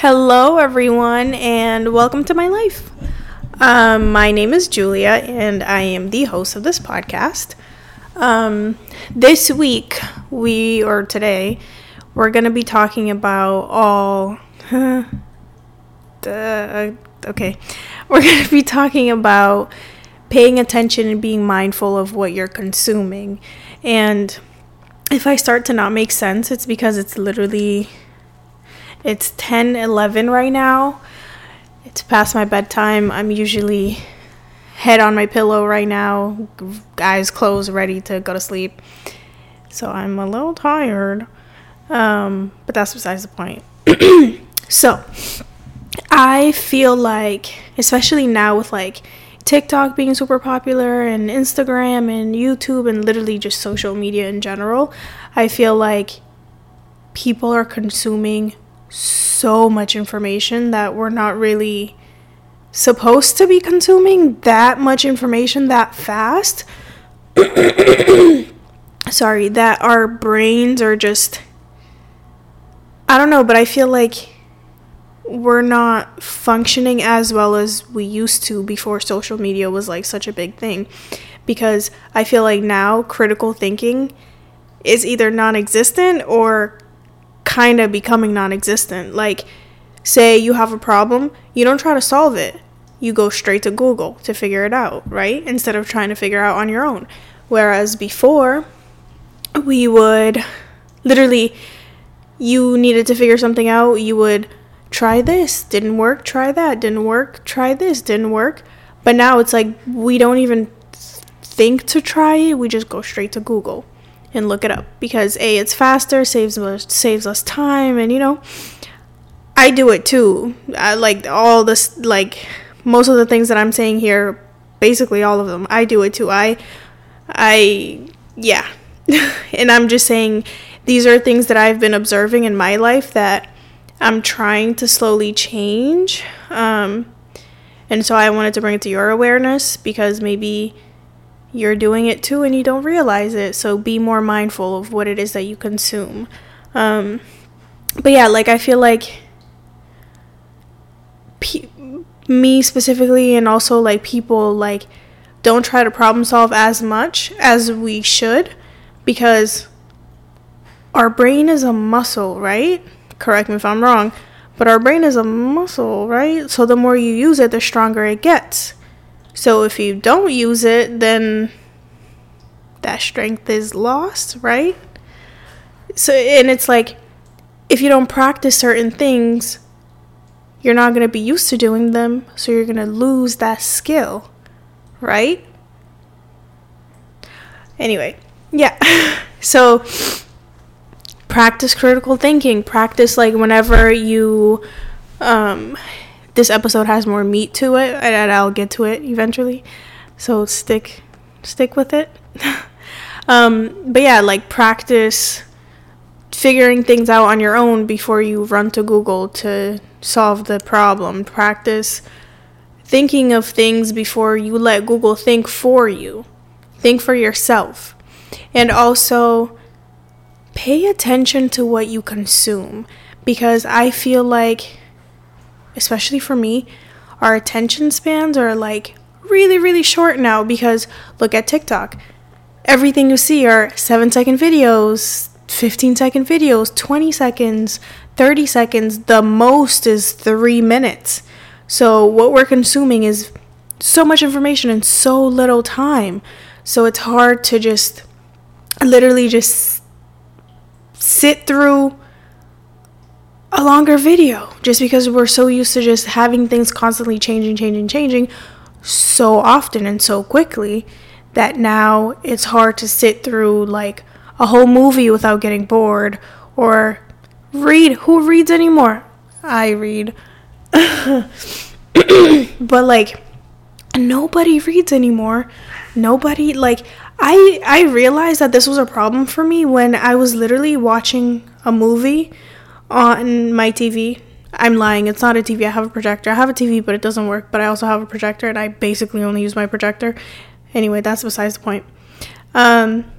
Hello, everyone, and welcome to my life. Um, my name is Julia, and I am the host of this podcast. Um, this week, we, or today, we're going to be talking about all. uh, okay. We're going to be talking about paying attention and being mindful of what you're consuming. And if I start to not make sense, it's because it's literally it's 10 11 right now. It's past my bedtime. I'm usually head on my pillow right now, eyes closed, ready to go to sleep. So I'm a little tired. Um, but that's besides the point. so I feel like, especially now with like TikTok being super popular and Instagram and YouTube and literally just social media in general, I feel like people are consuming so much information that we're not really supposed to be consuming that much information that fast. Sorry, that our brains are just. I don't know, but I feel like we're not functioning as well as we used to before social media was like such a big thing. Because I feel like now critical thinking is either non existent or kind of becoming non existent. Like, say you have a problem, you don't try to solve it. You go straight to Google to figure it out, right? Instead of trying to figure out on your own. Whereas before, we would literally, you needed to figure something out, you would try this, didn't work, try that, didn't work, try this, didn't work. But now it's like we don't even think to try it, we just go straight to Google and look it up because a it's faster, saves us saves us time, and you know, I do it too. I like all this like most of the things that I'm saying here, basically all of them. I do it too. I I yeah. and I'm just saying these are things that I've been observing in my life that I'm trying to slowly change. Um, and so I wanted to bring it to your awareness because maybe you're doing it too and you don't realize it. So be more mindful of what it is that you consume. Um, but yeah, like I feel like pe- me specifically and also like people like don't try to problem solve as much as we should because our brain is a muscle, right? Correct me if I'm wrong, but our brain is a muscle, right? So the more you use it, the stronger it gets. So if you don't use it, then that strength is lost, right? So, and it's like if you don't practice certain things, you're not going to be used to doing them, so you're going to lose that skill, right? Anyway, yeah. so, practice critical thinking. Practice, like, whenever you um, this episode has more meat to it, and I'll get to it eventually. So stick, stick with it. um, but yeah, like practice figuring things out on your own before you run to Google to solve the problem. Practice thinking of things before you let Google think for you. Think for yourself. And also pay attention to what you consume because I feel like especially for me, our attention spans are like really, really short now because look at TikTok. Everything you see are 7 second videos, 15 second videos, 20 seconds, 30 seconds. The most is 3 minutes. So, what we're consuming is so much information in so little time. So, it's hard to just literally just sit through a longer video just because we're so used to just having things constantly changing, changing, changing so often and so quickly that now it's hard to sit through like a whole movie without getting bored or read. Who reads anymore? I read. but like nobody reads anymore. Nobody like I I realized that this was a problem for me when I was literally watching a movie on my TV. I'm lying. It's not a TV. I have a projector. I have a TV, but it doesn't work. But I also have a projector, and I basically only use my projector. Anyway, that's besides the point. Um,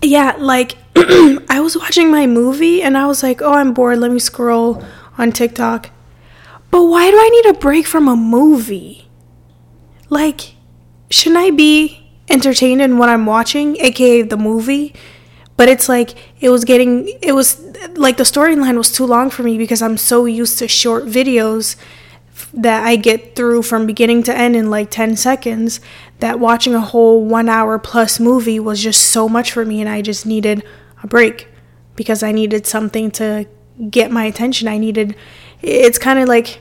yeah, like I was watching my movie, and I was like, "Oh, I'm bored. Let me scroll on TikTok." But why do I need a break from a movie? Like, shouldn't I be entertained in what I'm watching, aka the movie? But it's like it was getting it was like the storyline was too long for me because I'm so used to short videos that I get through from beginning to end in like 10 seconds that watching a whole 1 hour plus movie was just so much for me and I just needed a break because I needed something to get my attention. I needed it's kind of like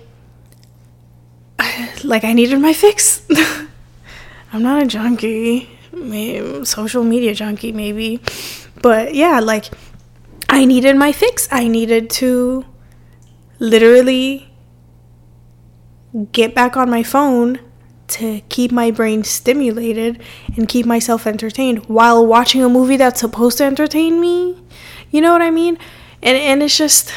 like I needed my fix. I'm not a junkie, maybe social media junkie maybe, but yeah, like I needed my fix. I needed to literally get back on my phone to keep my brain stimulated and keep myself entertained while watching a movie that's supposed to entertain me. You know what I mean? And and it's just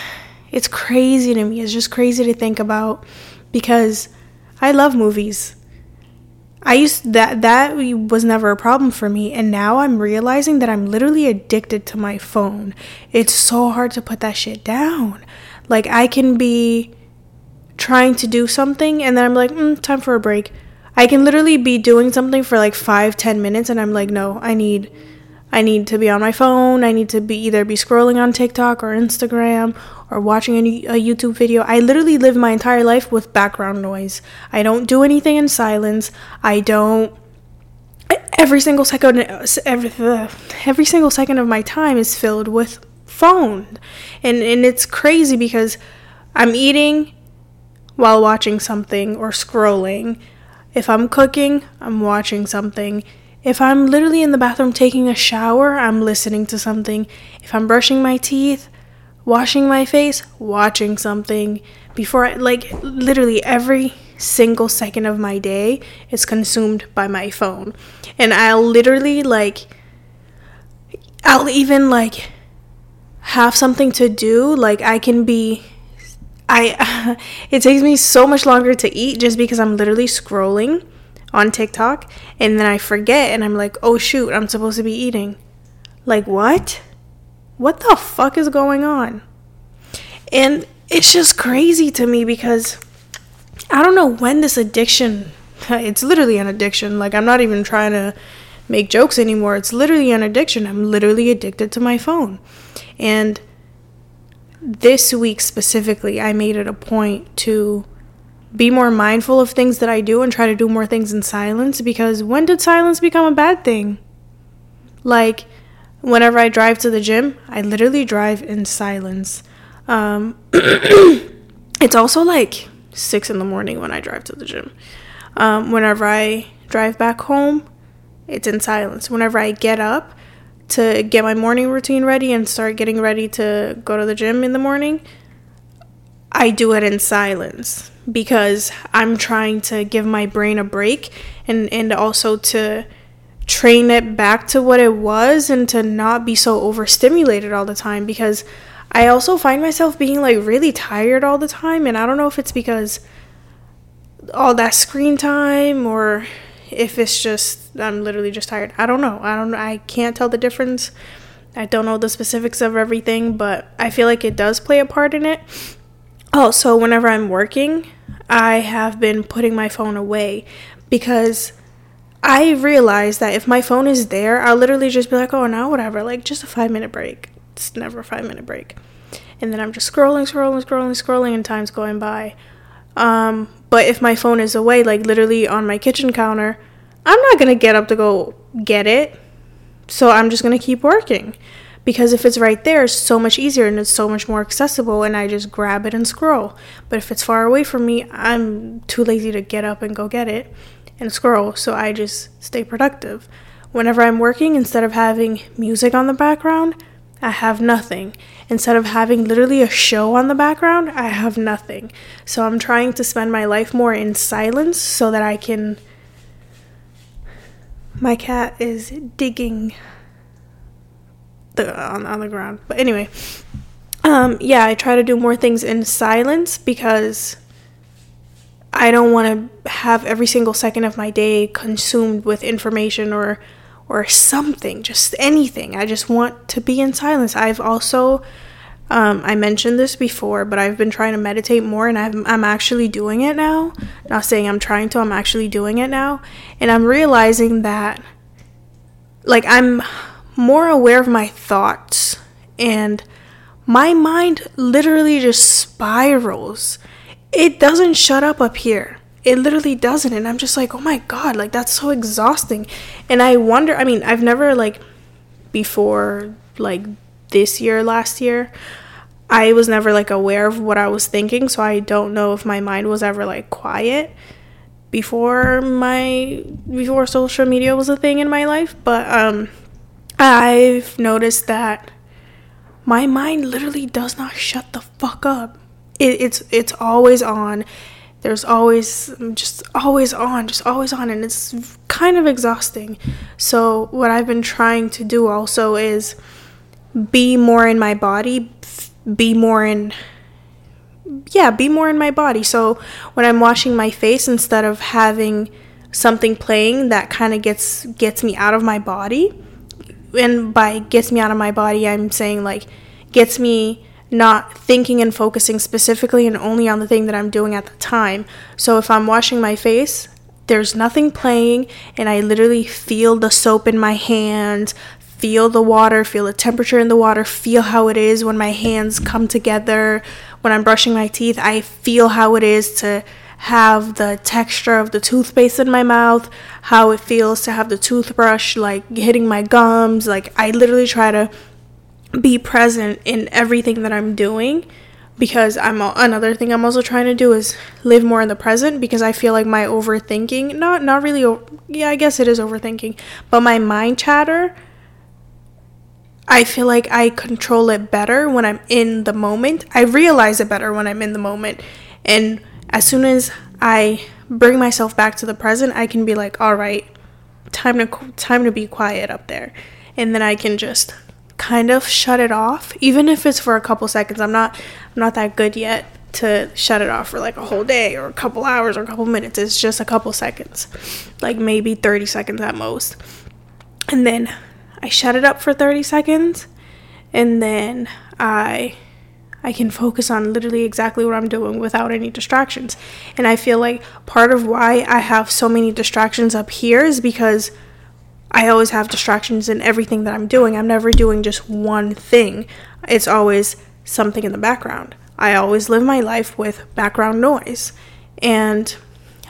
it's crazy to me. It's just crazy to think about because I love movies. I used that that was never a problem for me and now I'm realizing that I'm literally addicted to my phone. It's so hard to put that shit down. Like I can be trying to do something and then I'm like, mm, time for a break. I can literally be doing something for like five, ten minutes and I'm like, no, I need I need to be on my phone. I need to be either be scrolling on TikTok or Instagram or watching a, a YouTube video. I literally live my entire life with background noise. I don't do anything in silence. I don't every single second every, every single second of my time is filled with phone. And and it's crazy because I'm eating while watching something or scrolling. If I'm cooking, I'm watching something. If I'm literally in the bathroom taking a shower, I'm listening to something. If I'm brushing my teeth, washing my face, watching something. Before I, like, literally every single second of my day is consumed by my phone. And I'll literally, like, I'll even, like, have something to do. Like, I can be I it takes me so much longer to eat just because I'm literally scrolling on TikTok and then I forget and I'm like, "Oh shoot, I'm supposed to be eating." Like, what? What the fuck is going on? And it's just crazy to me because I don't know when this addiction it's literally an addiction. Like I'm not even trying to make jokes anymore. It's literally an addiction. I'm literally addicted to my phone. And this week specifically, I made it a point to be more mindful of things that I do and try to do more things in silence because when did silence become a bad thing? Like, whenever I drive to the gym, I literally drive in silence. Um, it's also like six in the morning when I drive to the gym. Um, whenever I drive back home, it's in silence. Whenever I get up to get my morning routine ready and start getting ready to go to the gym in the morning, I do it in silence because I'm trying to give my brain a break and, and also to train it back to what it was and to not be so overstimulated all the time because I also find myself being like really tired all the time and I don't know if it's because all that screen time or if it's just I'm literally just tired. I don't know. I don't I can't tell the difference. I don't know the specifics of everything, but I feel like it does play a part in it. Also, whenever I'm working, I have been putting my phone away because I realize that if my phone is there, I'll literally just be like, oh, now whatever, like just a five minute break. It's never a five minute break. And then I'm just scrolling, scrolling, scrolling, scrolling, and time's going by. Um, but if my phone is away, like literally on my kitchen counter, I'm not gonna get up to go get it. So I'm just gonna keep working because if it's right there, it's so much easier and it's so much more accessible, and I just grab it and scroll. But if it's far away from me, I'm too lazy to get up and go get it and scroll, so I just stay productive. Whenever I'm working, instead of having music on the background, I have nothing. Instead of having literally a show on the background, I have nothing. So I'm trying to spend my life more in silence so that I can. My cat is digging the on, on the ground. But anyway, um, yeah, I try to do more things in silence because I don't want to have every single second of my day consumed with information or or something, just anything. I just want to be in silence. I've also Um, I mentioned this before, but I've been trying to meditate more and I'm, I'm actually doing it now. Not saying I'm trying to, I'm actually doing it now. And I'm realizing that, like, I'm more aware of my thoughts and my mind literally just spirals. It doesn't shut up up here. It literally doesn't. And I'm just like, oh my God, like, that's so exhausting. And I wonder, I mean, I've never, like, before, like, this year, last year, I was never like aware of what I was thinking, so I don't know if my mind was ever like quiet before my before social media was a thing in my life, but um I've noticed that my mind literally does not shut the fuck up. It, it's it's always on. There's always just always on, just always on, and it's kind of exhausting. So what I've been trying to do also is be more in my body, be more in yeah, be more in my body. So when I'm washing my face instead of having something playing that kind of gets gets me out of my body. And by gets me out of my body, I'm saying like gets me not thinking and focusing specifically and only on the thing that I'm doing at the time. So if I'm washing my face, there's nothing playing and I literally feel the soap in my hands, feel the water, feel the temperature in the water, feel how it is when my hands come together. When I'm brushing my teeth, I feel how it is to have the texture of the toothpaste in my mouth, how it feels to have the toothbrush like hitting my gums. Like, I literally try to be present in everything that I'm doing because I'm another thing I'm also trying to do is live more in the present because I feel like my overthinking, not not really yeah, I guess it is overthinking, but my mind chatter I feel like I control it better when I'm in the moment. I realize it better when I'm in the moment. And as soon as I bring myself back to the present, I can be like, "All right, time to time to be quiet up there." And then I can just kind of shut it off, even if it's for a couple seconds. I'm not I'm not that good yet to shut it off for like a whole day or a couple hours or a couple minutes. It's just a couple seconds. Like maybe 30 seconds at most. And then I shut it up for 30 seconds and then I I can focus on literally exactly what I'm doing without any distractions. And I feel like part of why I have so many distractions up here is because I always have distractions in everything that I'm doing. I'm never doing just one thing. It's always something in the background. I always live my life with background noise. And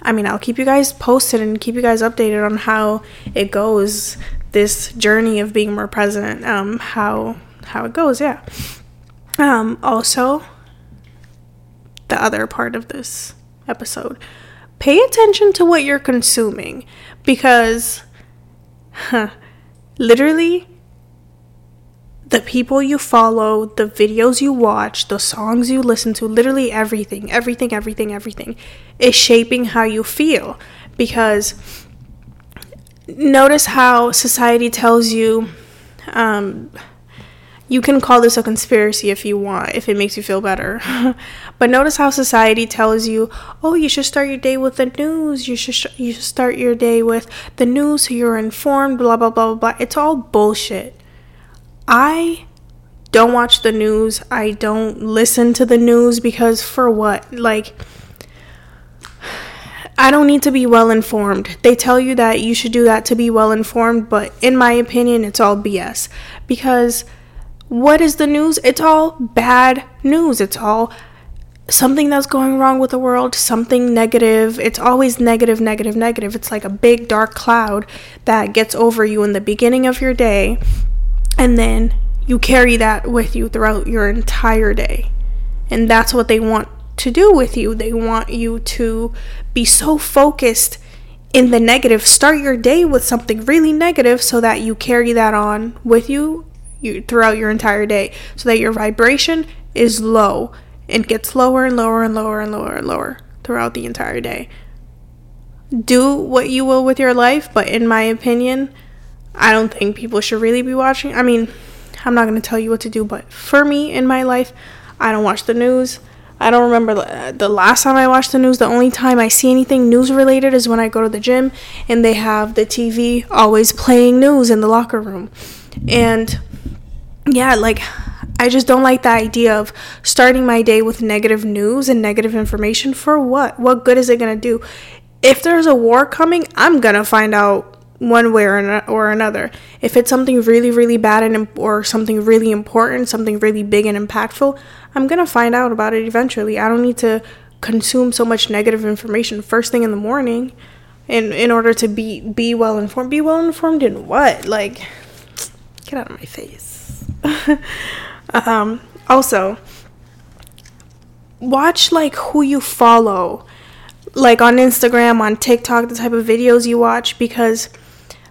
I mean, I'll keep you guys posted and keep you guys updated on how it goes this journey of being more present, um, how how it goes, yeah. Um, also, the other part of this episode, pay attention to what you're consuming because, huh, literally, the people you follow, the videos you watch, the songs you listen to, literally everything, everything, everything, everything is shaping how you feel because notice how society tells you um, you can call this a conspiracy if you want, if it makes you feel better. but notice how society tells you, oh, you should start your day with the news. You should sh- you should start your day with the news so you're informed. Blah blah blah blah blah. It's all bullshit. I don't watch the news. I don't listen to the news because for what? Like I don't need to be well informed. They tell you that you should do that to be well informed, but in my opinion, it's all BS. Because what is the news? It's all bad news. It's all something that's going wrong with the world, something negative. It's always negative, negative, negative. It's like a big dark cloud that gets over you in the beginning of your day, and then you carry that with you throughout your entire day. And that's what they want to do with you. They want you to be so focused in the negative. Start your day with something really negative so that you carry that on with you, you throughout your entire day so that your vibration is low and gets lower and lower and lower and lower and lower throughout the entire day. Do what you will with your life, but in my opinion, I don't think people should really be watching. I mean, I'm not going to tell you what to do, but for me in my life, I don't watch the news. I don't remember the last time I watched the news. The only time I see anything news related is when I go to the gym and they have the TV always playing news in the locker room. And yeah, like I just don't like the idea of starting my day with negative news and negative information for what? What good is it going to do? If there's a war coming, I'm going to find out one way or, another. If it's something really, really bad and or something really important, something really big and impactful, I'm gonna find out about it eventually. I don't need to consume so much negative information first thing in the morning, in in order to be be well informed. Be well informed in what? Like, get out of my face. um, also, watch like who you follow, like on Instagram, on TikTok, the type of videos you watch, because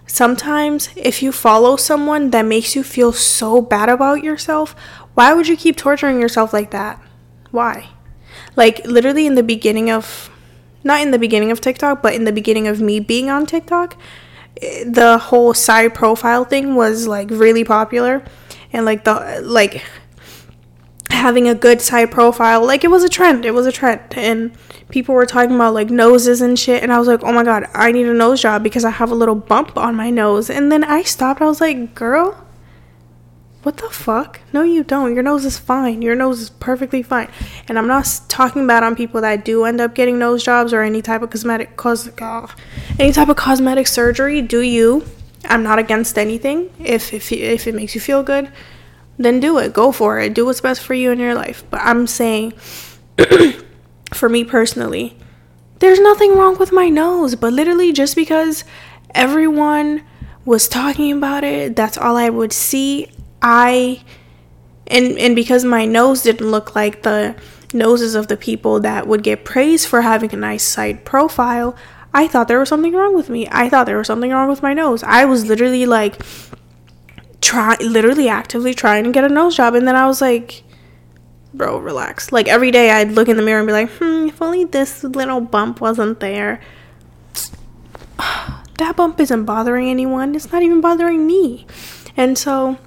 sometimes if you follow someone that makes you feel so bad about yourself, why would you keep torturing yourself like that? Why? Like, literally, in the beginning of, not in the beginning of TikTok, but in the beginning of me being on TikTok, the whole side profile thing was like really popular and like the like having a good side profile like it was a trend it was a trend and people were talking about like noses and shit and i was like oh my god i need a nose job because i have a little bump on my nose and then i stopped i was like girl what the fuck? No you don't your nose is fine your nose is perfectly fine and i'm not talking bad on people that do end up getting nose jobs or any type of cosmetic cos any type of cosmetic surgery do you i'm not against anything if if, if it makes you feel good then do it. Go for it. Do what's best for you in your life. But I'm saying, for me personally, there's nothing wrong with my nose. But literally, just because everyone was talking about it, that's all I would see. I, and, and because my nose didn't look like the noses of the people that would get praised for having a nice side profile, I thought there was something wrong with me. I thought there was something wrong with my nose. I was literally like, try literally actively trying to get a nose job and then I was like bro relax like every day I'd look in the mirror and be like hmm if only this little bump wasn't there that bump isn't bothering anyone it's not even bothering me and so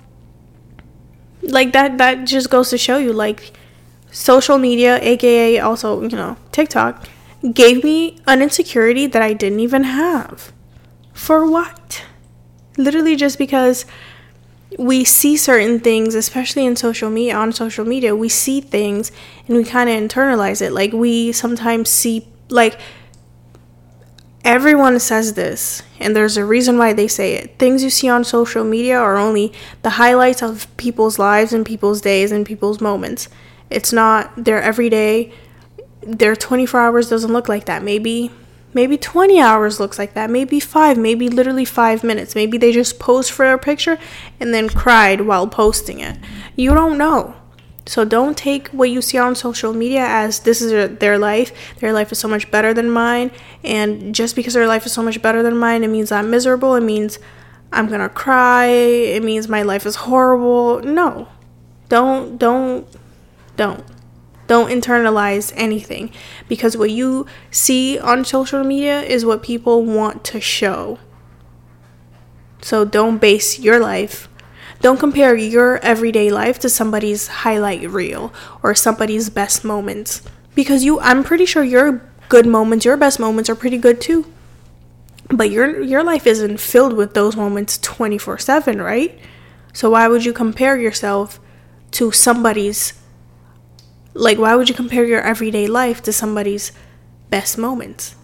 like that that just goes to show you like social media aka also you know TikTok gave me an insecurity that I didn't even have for what literally just because we see certain things, especially in social media, on social media, we see things and we kind of internalize it. Like, we sometimes see, like, everyone says this, and there's a reason why they say it. Things you see on social media are only the highlights of people's lives and people's days and people's moments. It's not their everyday, their 24 hours doesn't look like that. Maybe Maybe 20 hours looks like that. Maybe five, maybe literally five minutes. Maybe they just posed for a picture and then cried while posting it. You don't know. So don't take what you see on social media as this is their life. Their life is so much better than mine. And just because their life is so much better than mine, it means I'm miserable. It means I'm to cry. It means my life is horrible. No. Don't, don't, don't. Don't internalize anything because what you see on social media is what people want to show. So don't base your life, don't compare your everyday life to somebody's highlight reel or somebody's best moments because you I'm pretty sure your good moments, your best moments are pretty good too. But your your life isn't filled with those moments 24/7, right? So why would you compare yourself to somebody's like, why would you compare your everyday life to somebody's best moments?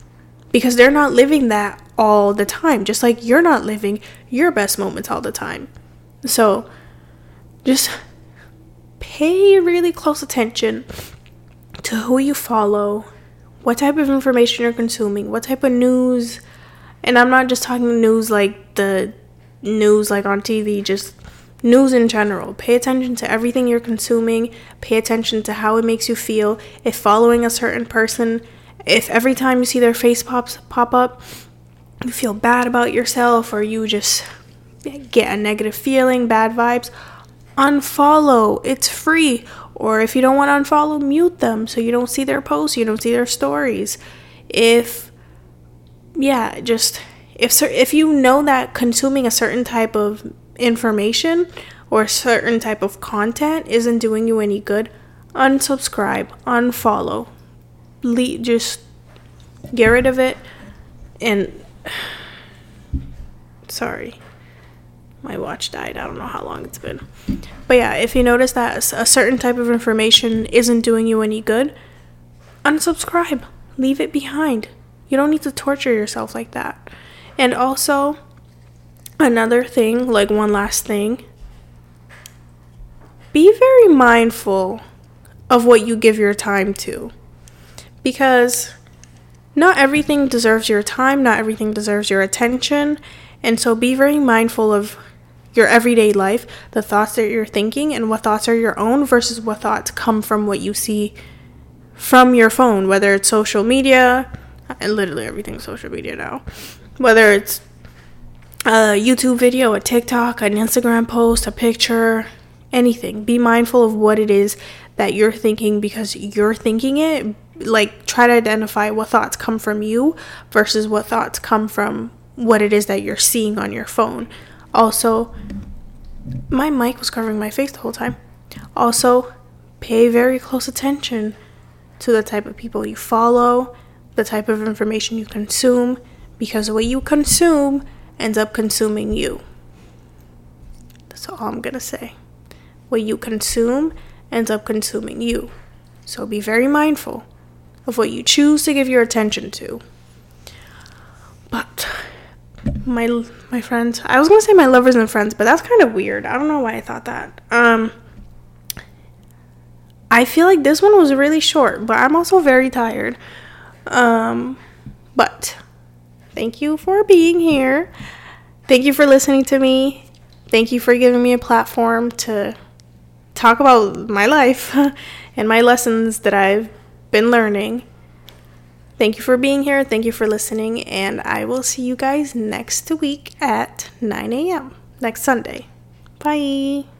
Because they're not living that all the time, just like you're not living your best moments all the time. So, just pay really close attention to who you follow, what type of information you're consuming, what type of news. And I'm not just talking news like the news like on TV, just news in general. Pay attention to everything you're consuming, pay attention to how it makes you feel. If following a certain person, if every time you see their face pops pop up, you feel bad about yourself or you just get a negative feeling, bad vibes, unfollow. It's free. Or if you don't want to unfollow, mute them so you don't see their posts, you don't see their stories. If yeah, just if if you know that consuming a certain type of information or certain type of content isn't doing you any good, unsubscribe, unfollow. Just get rid of it and sorry. my watch died. I don't know how long it's been. But yeah, if you notice that a certain type of information isn't doing you any good, unsubscribe. Leave it behind. You don't need to torture yourself like that. And also, another thing, like one last thing, be very mindful of what you give your time to. Because not everything deserves your time, not everything deserves your attention. And so be very mindful of your everyday life, the thoughts that you're thinking, and what thoughts are your own versus what thoughts come from what you see from your phone, whether it's social media, and literally everything's social media now, whether it's a YouTube video, a TikTok, an Instagram post, a picture, anything. Be mindful of what it is that you're thinking because you're thinking it. Like, try to identify what thoughts come from you versus what thoughts come from what it is that you're seeing on your phone. Also, my mic was covering my face the whole time. Also, pay very close attention to the type of people you follow, the type of information you consume, because what you consume ends up consuming you. That's all I'm gonna say. What you consume ends up consuming you. So be very mindful of what you choose to give your attention to. But my my friends. I was gonna say my lovers and friends, but that's kind of weird. I don't know why I thought that. Um, I feel like this one was really short, but I'm also very tired. Um, but thank you for being here. Thank you for listening to me. Thank you for giving me a platform to talk about my life and my lessons that I've been learning. Thank you for being here. Thank you for listening. And I will see you guys next week at 9 a.m. next Sunday. Bye.